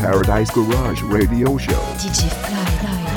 Paradise Garage Radio Show. DJ Fly.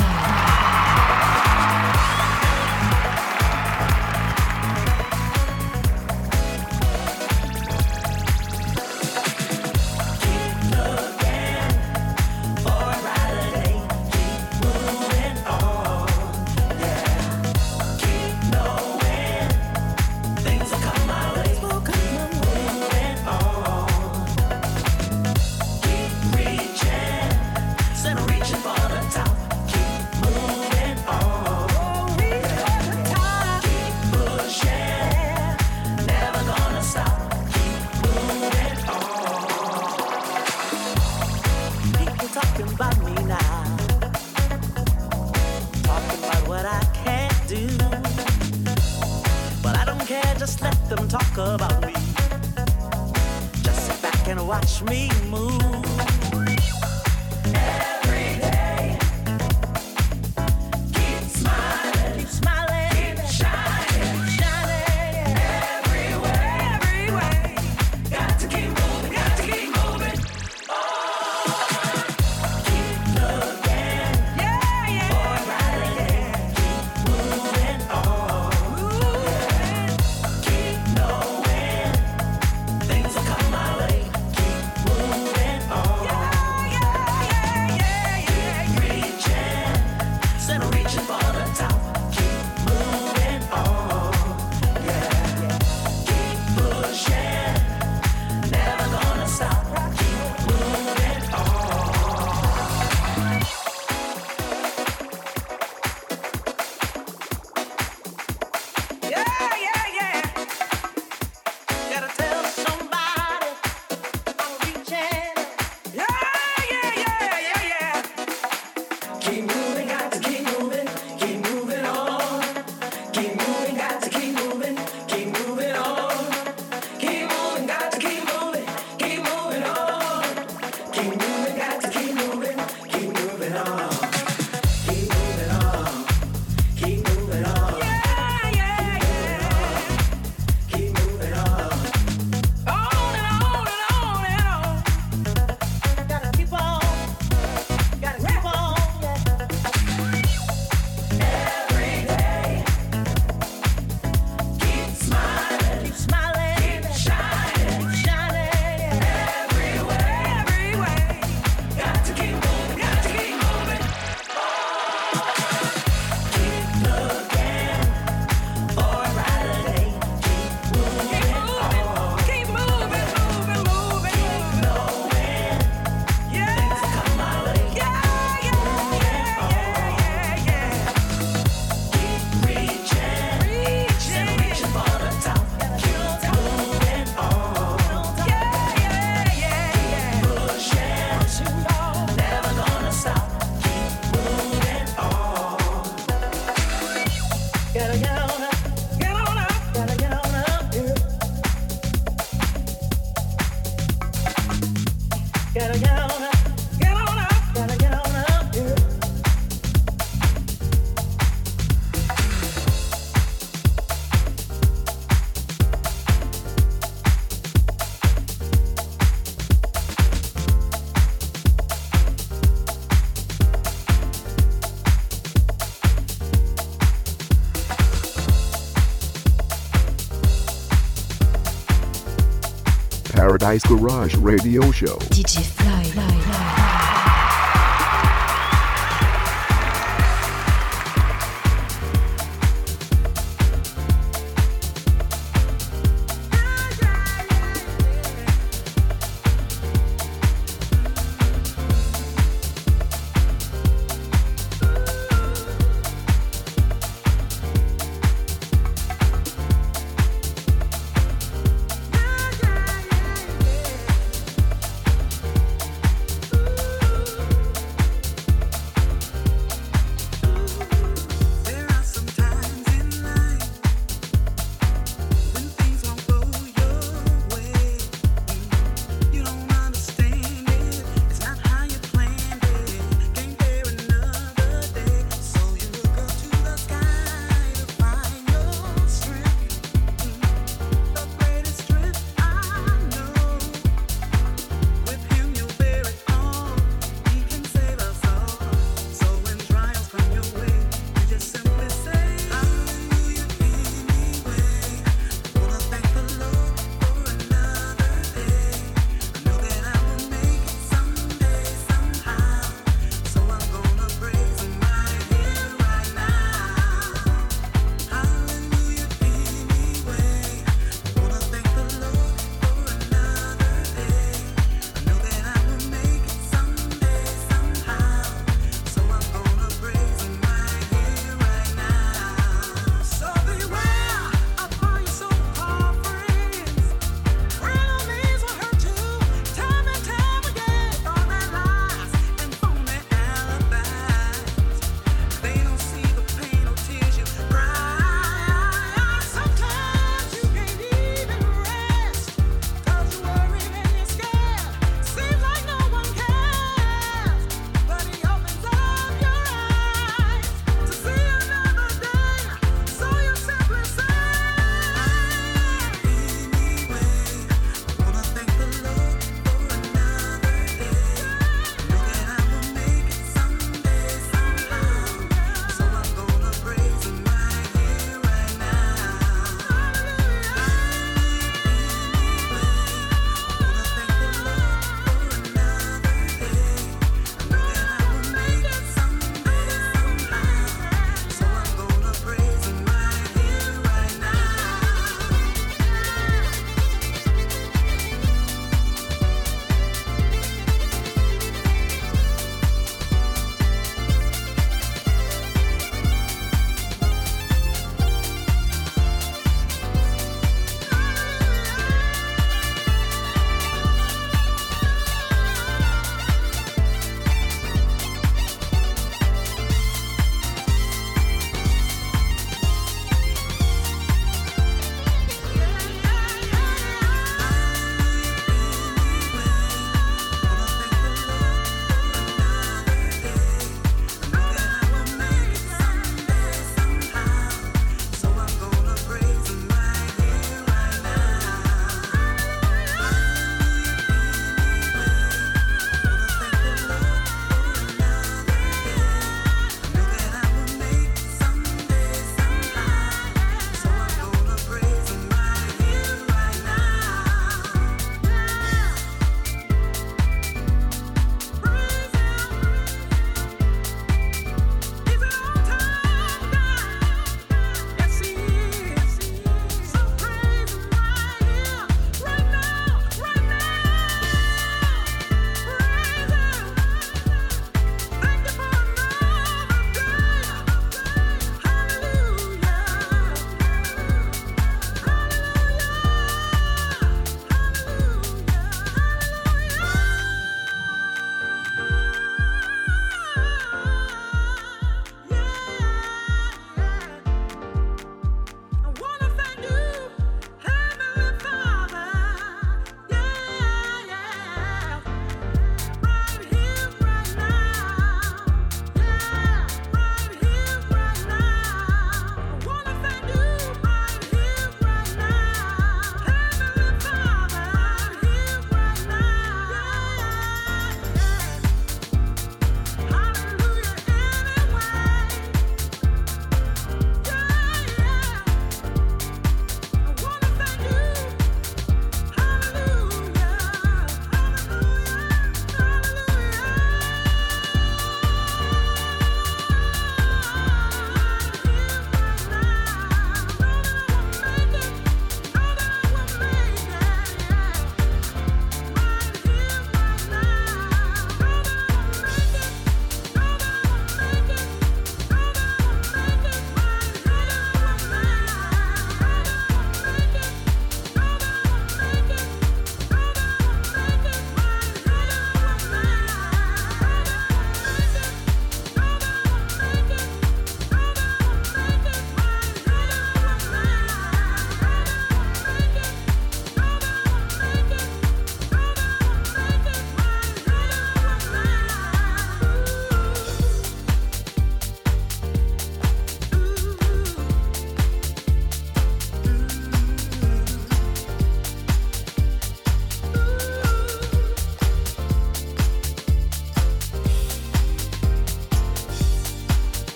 Paradise Garage Radio Show. DJ Fly. Fly.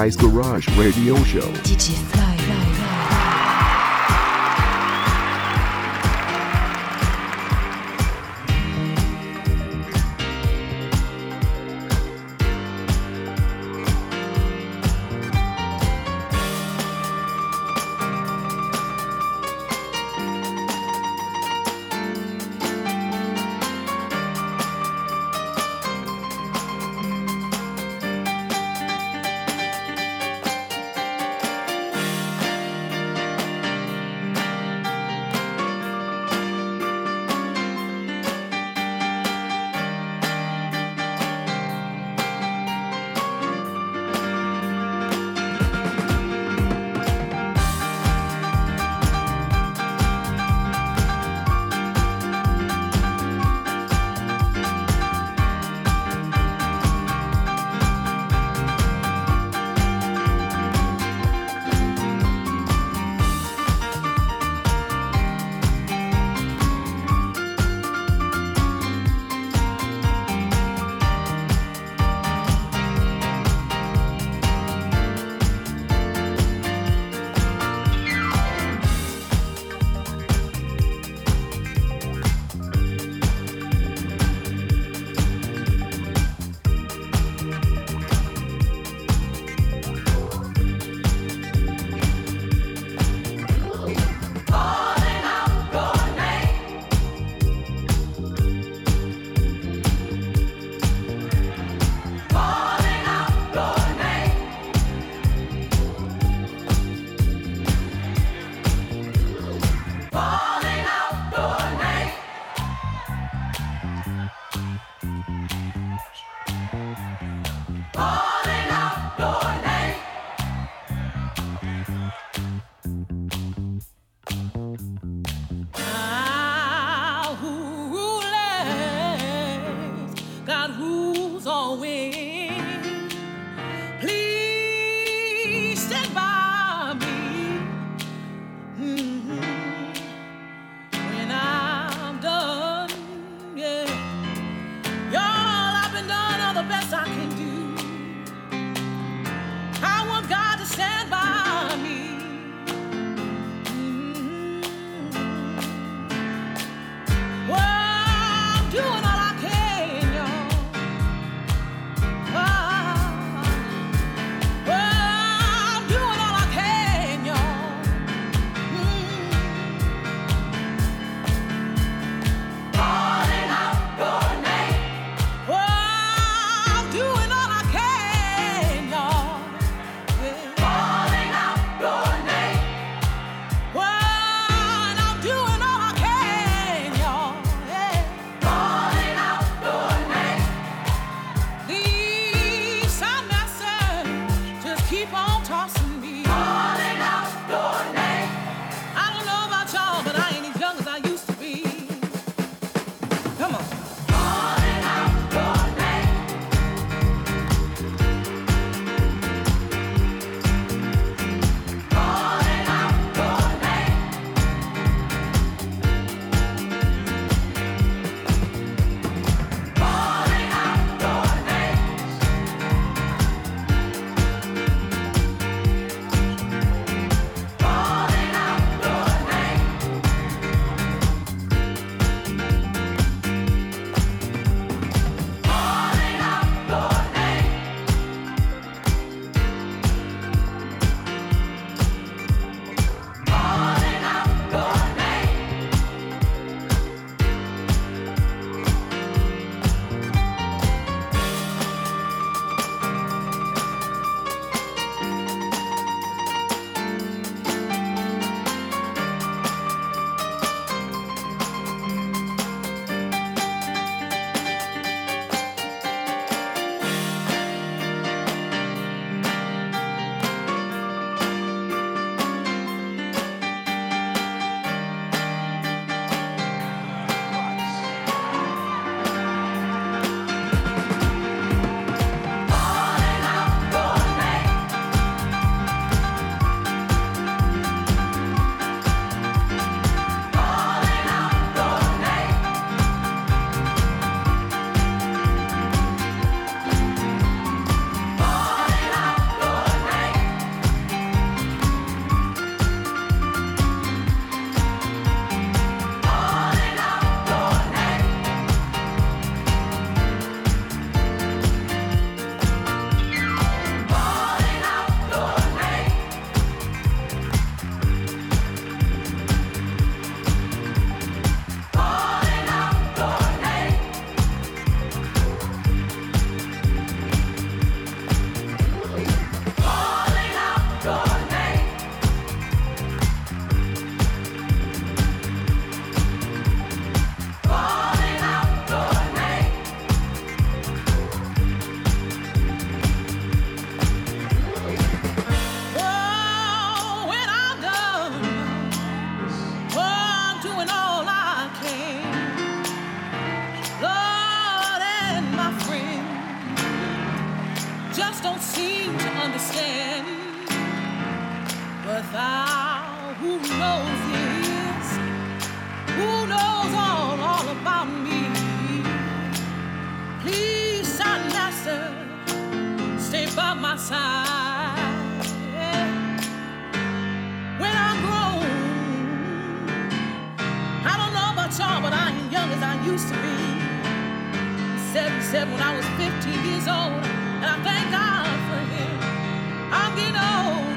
Paradise Garage Radio Show. DJ stand by who knows this, who knows all, all about me. Please, Son stay by my side. When I'm grown, I don't know about y'all, but I ain't young as I used to be. 77 when I was 15 years old, and I thank God for him. I'm getting old,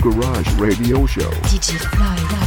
Garage Radio Show. DJ Fly.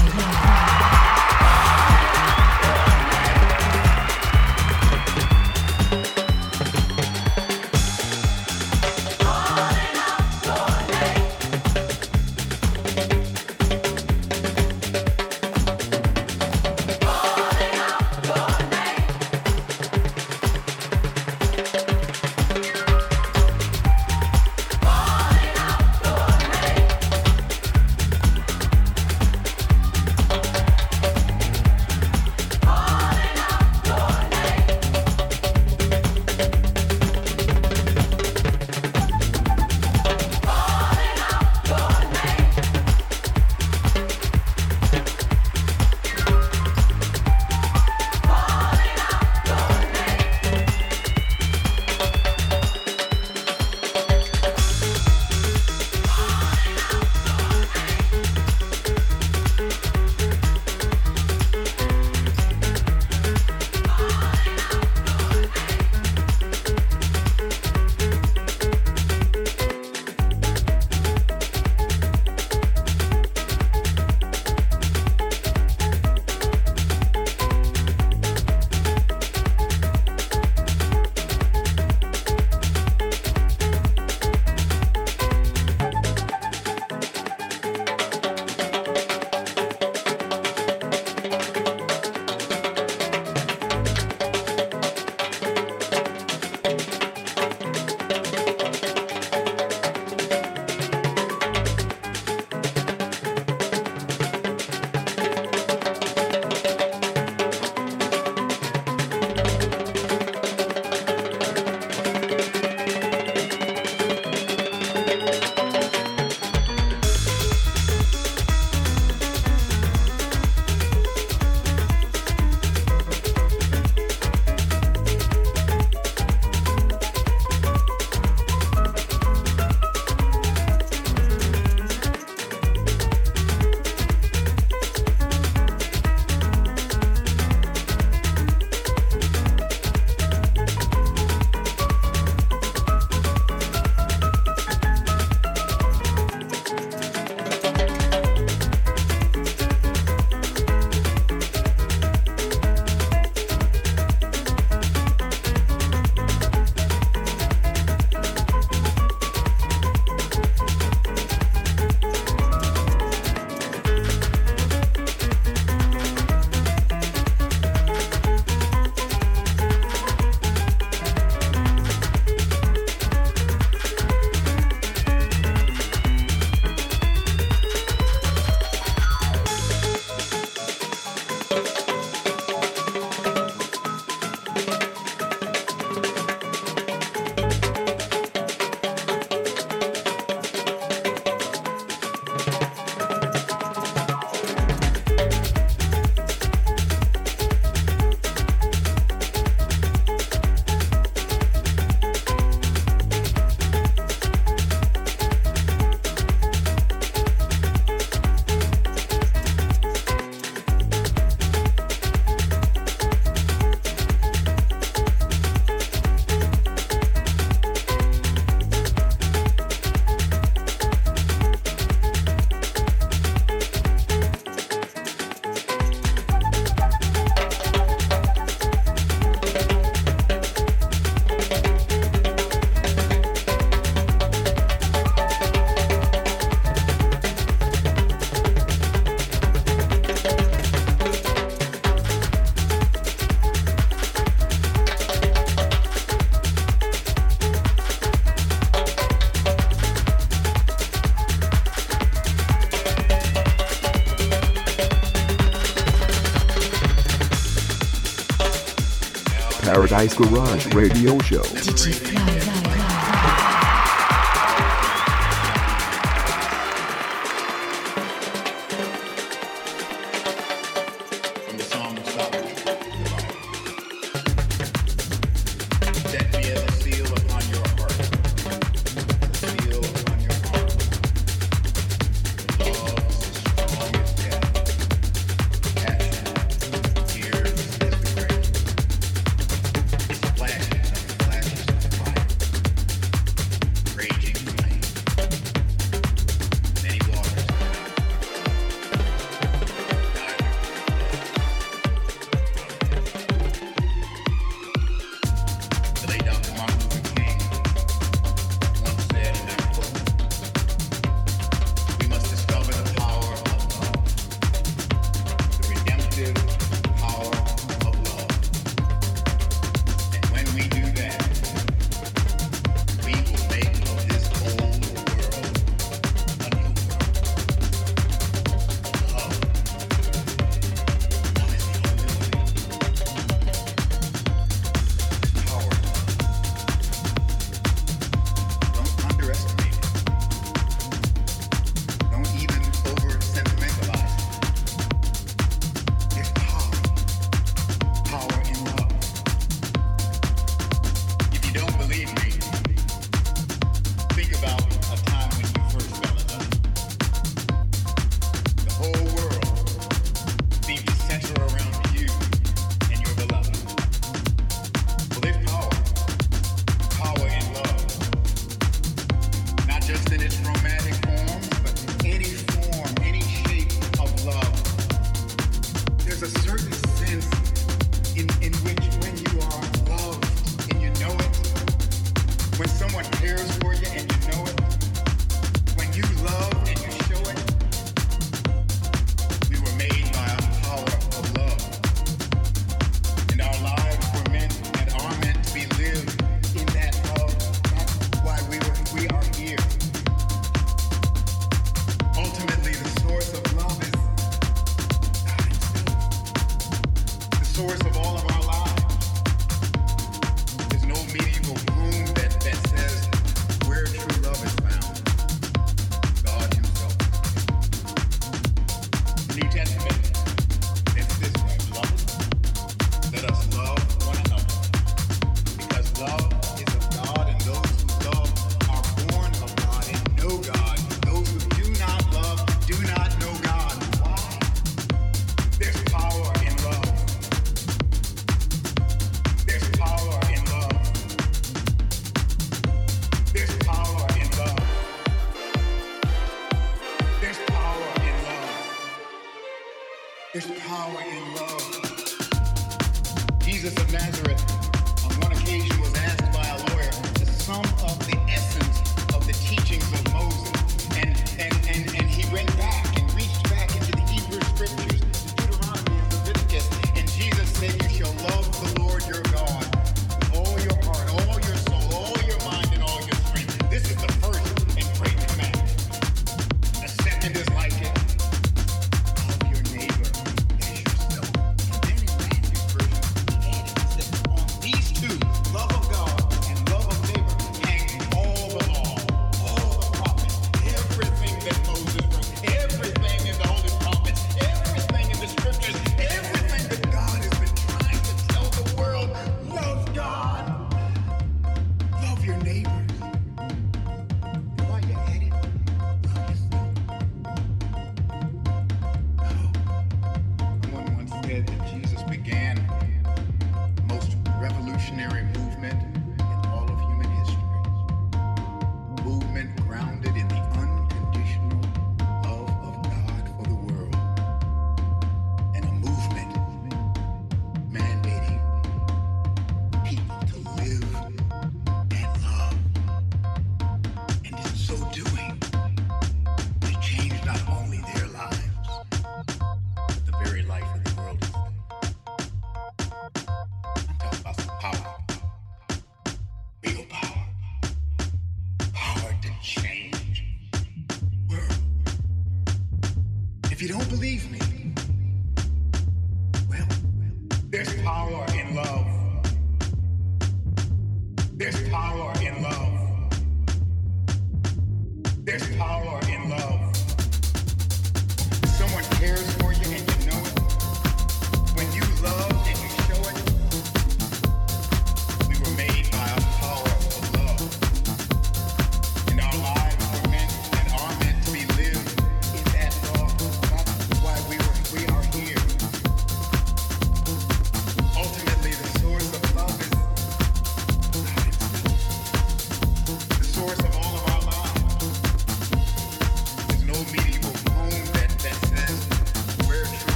Paradise Garage Radio Show.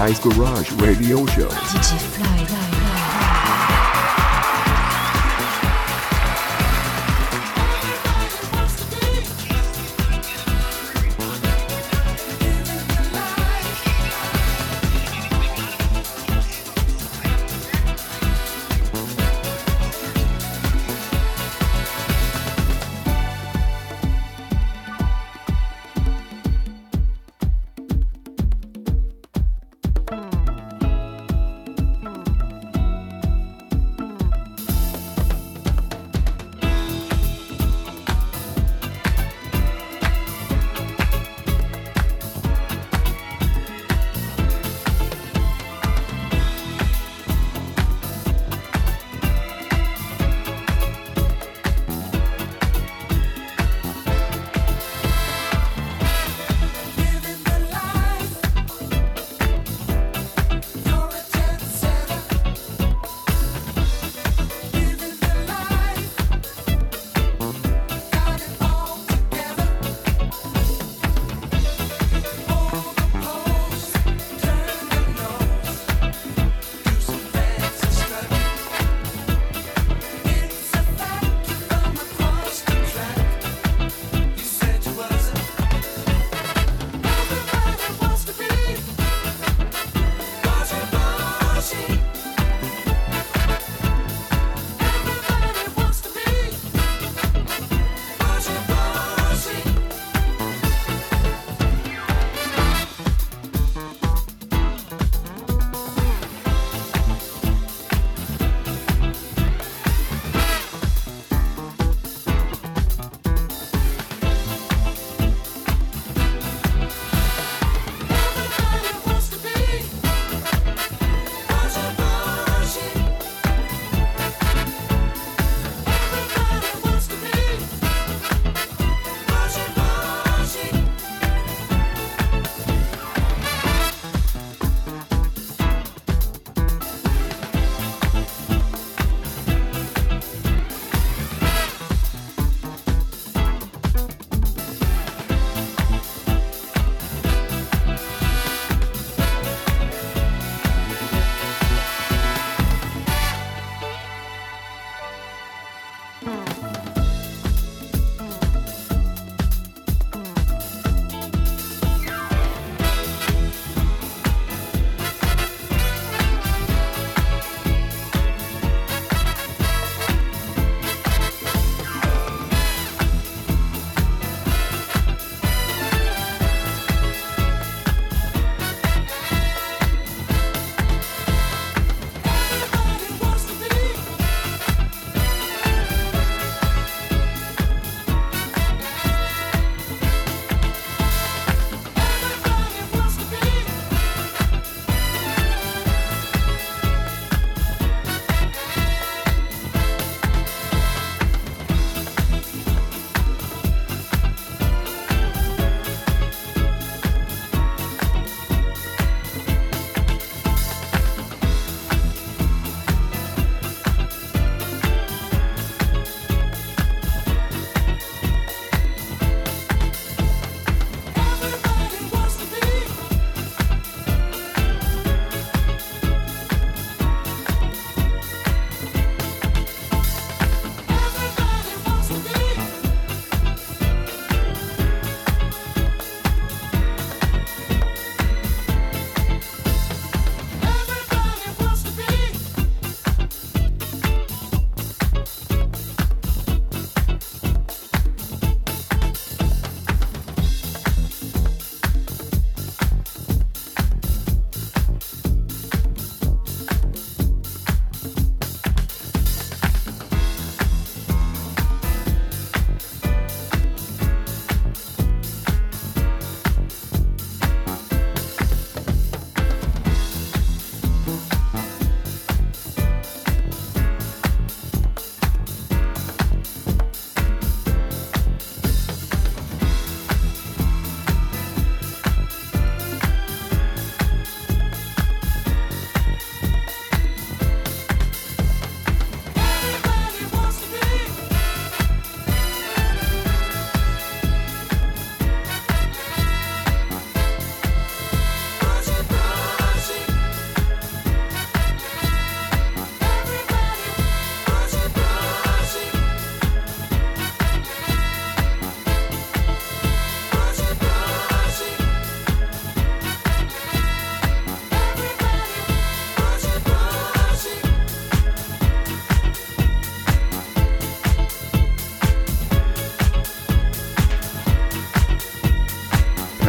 Paradise Garage Radio Show.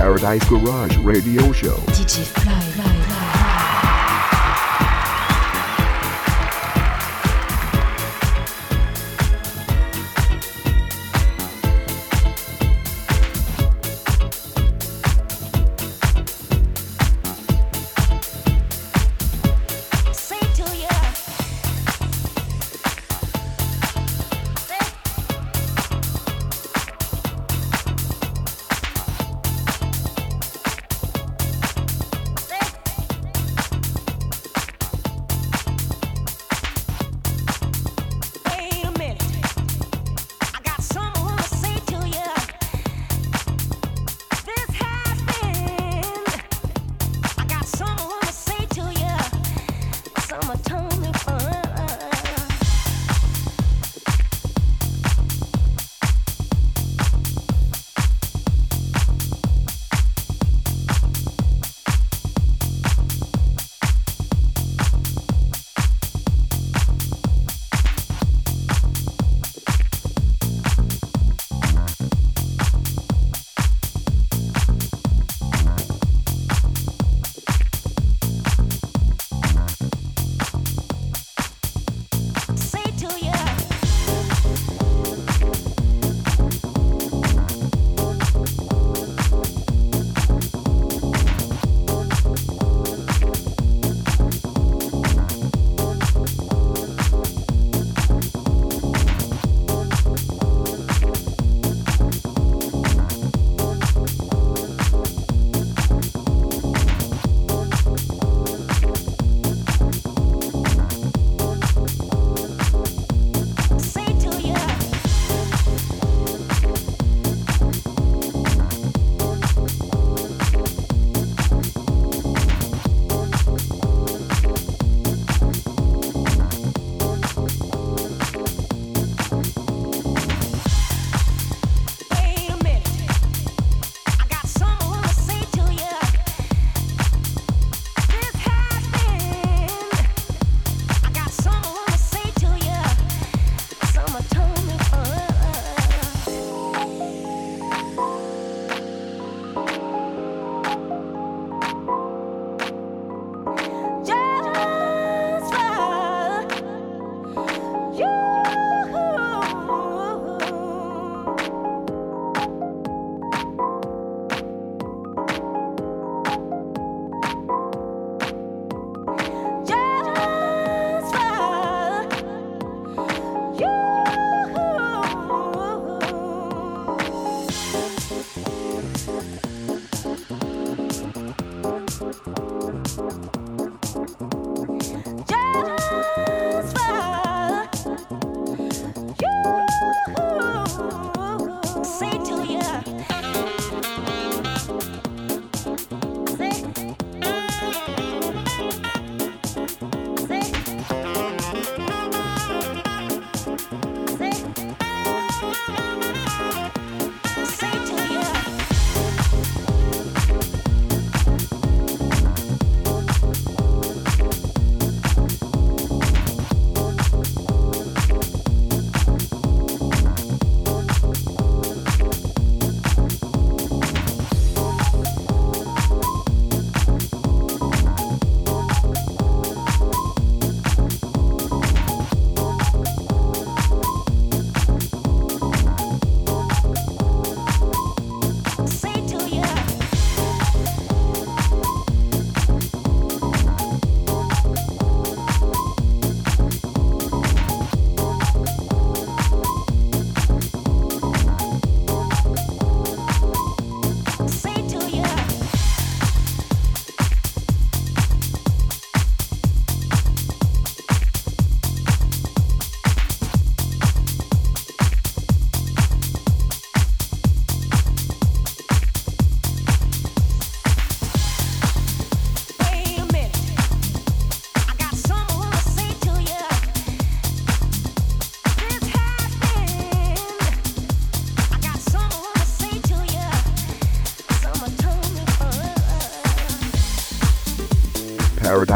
Paradise Garage Radio Show. DJ Fly.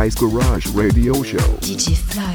Ice Garage Radio Show. DJ Fly.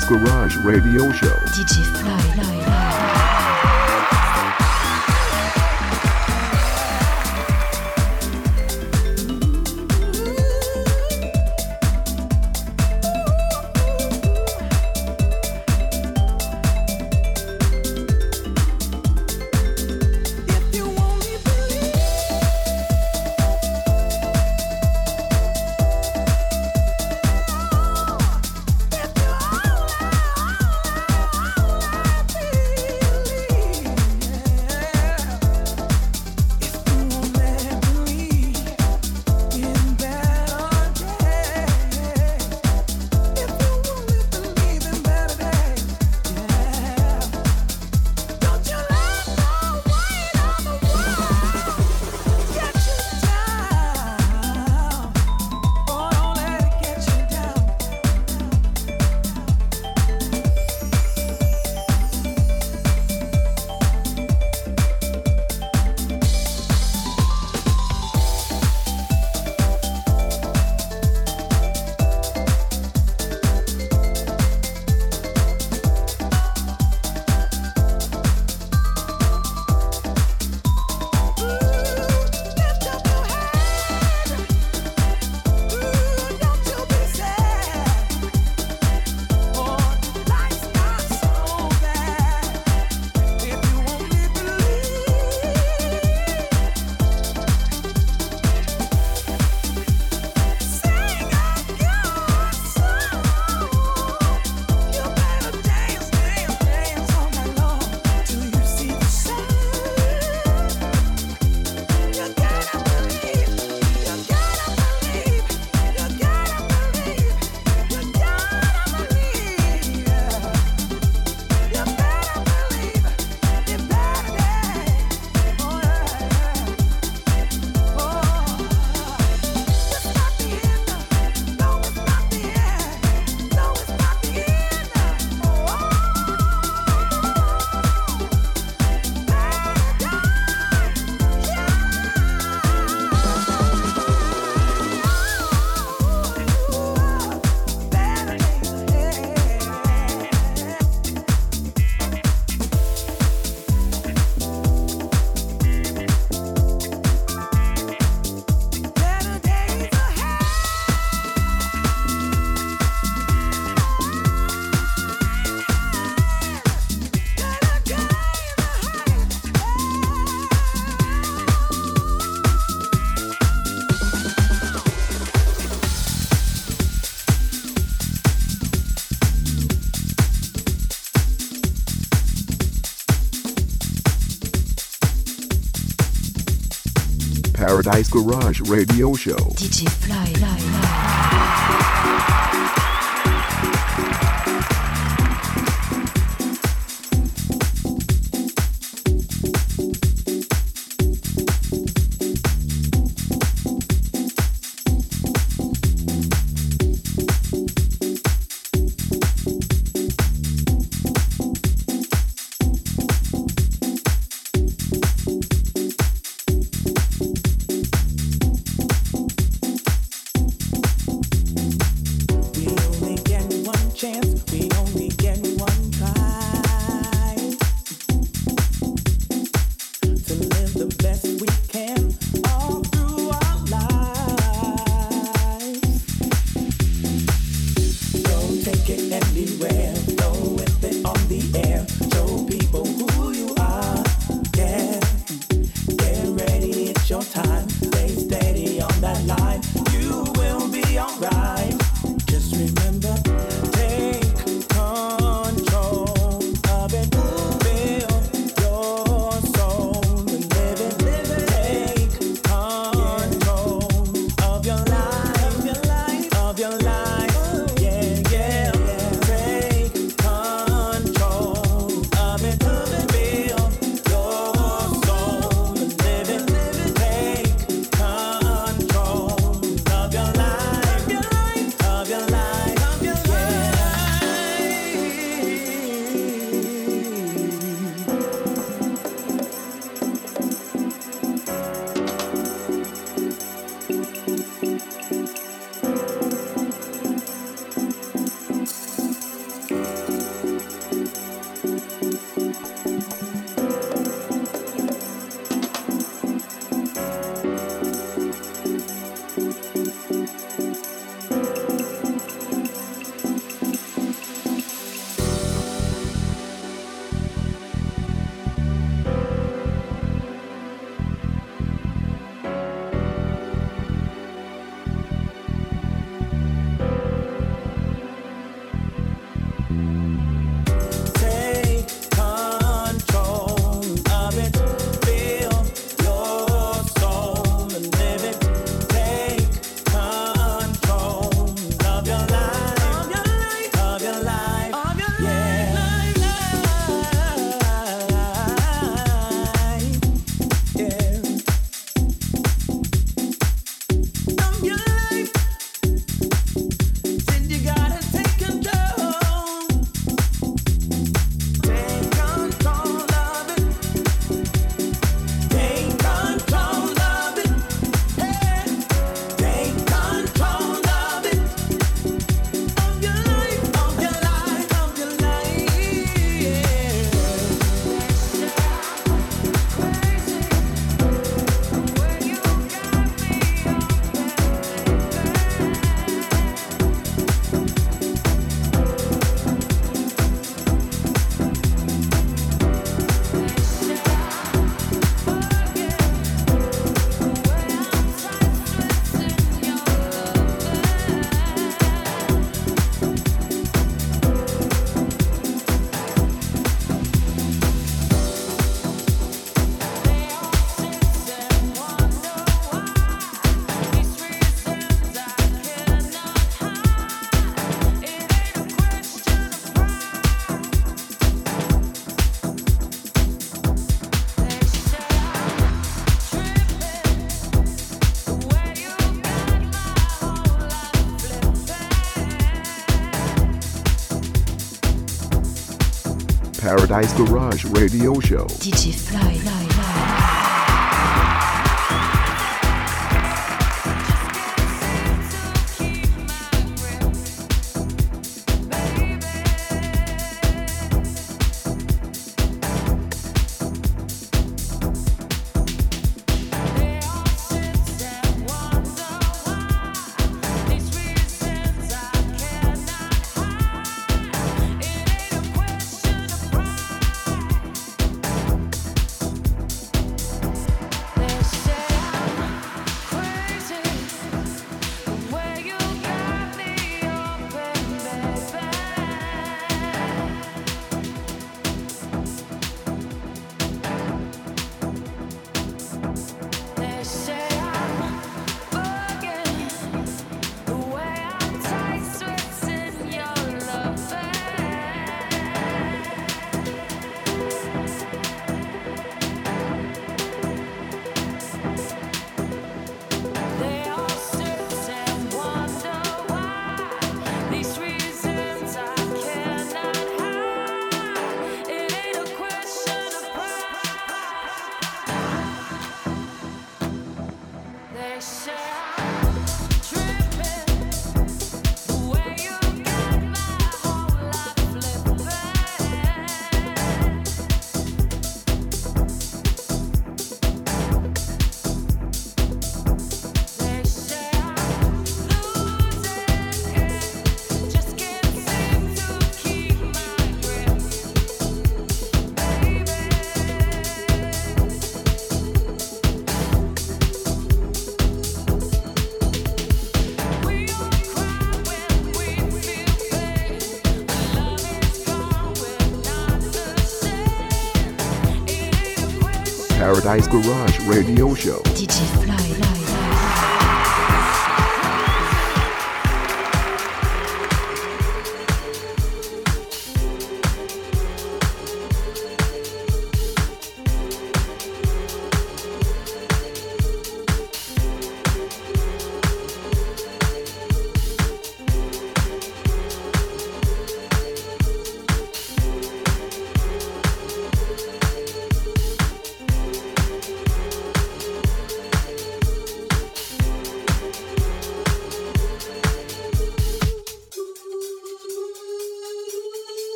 Garage Radio Show. DJ Garage Radio Show. DJ Fly. Fly, Fly. Paradise Garage Radio Show. DJ Floyd. Paradise Garage Radio Show.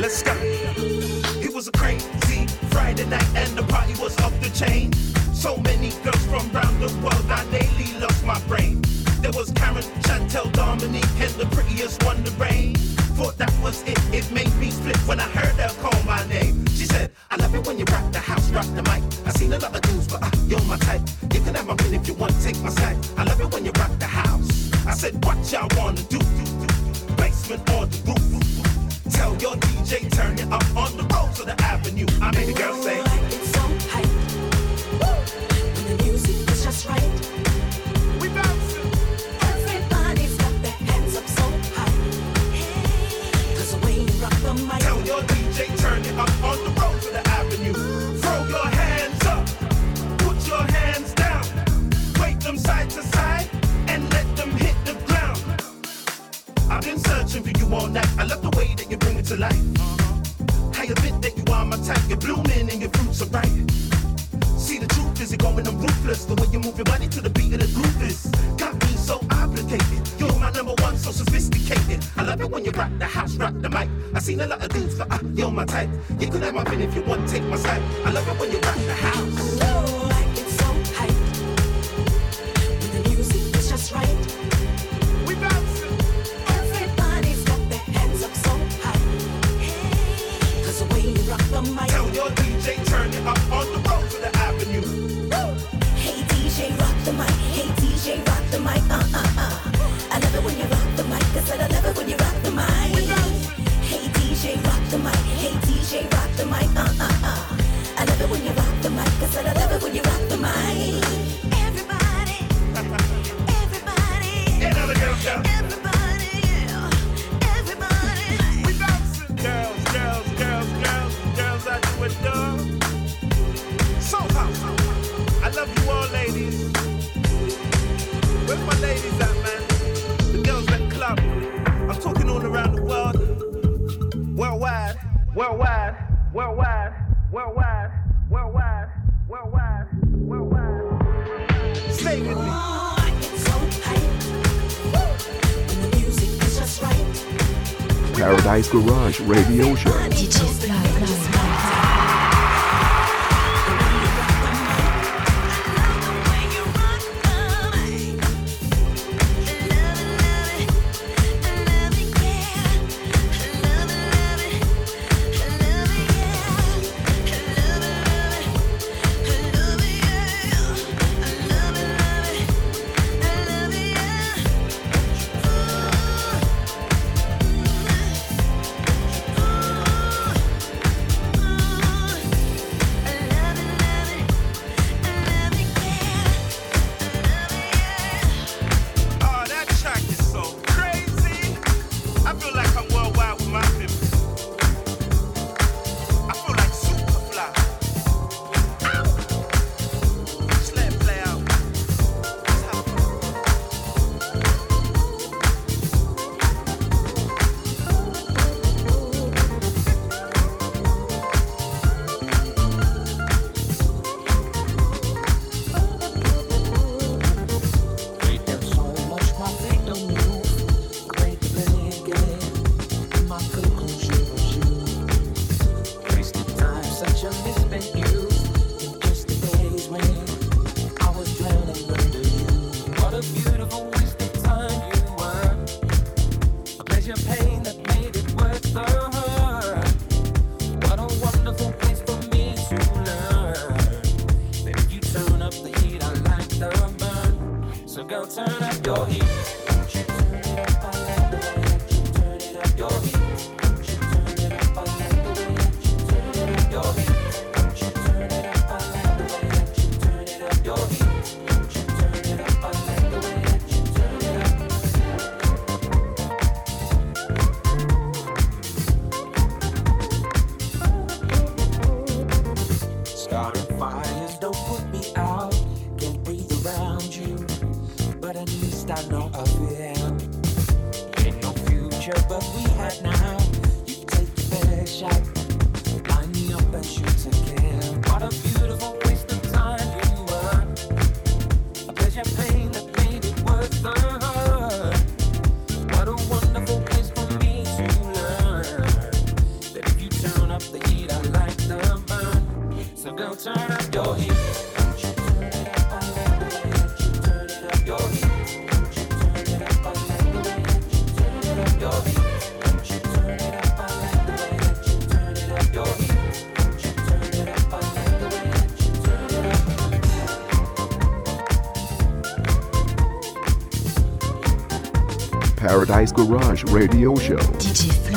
Let's go. It was a crazy Friday night and the party was up the chain. So many girls from around the world, I daily lost my brain. There was Karen, Chantel, Dominique, and the prettiest one, to rain. Thought that was it, it made Radio Show. Garage Radio Show. DJ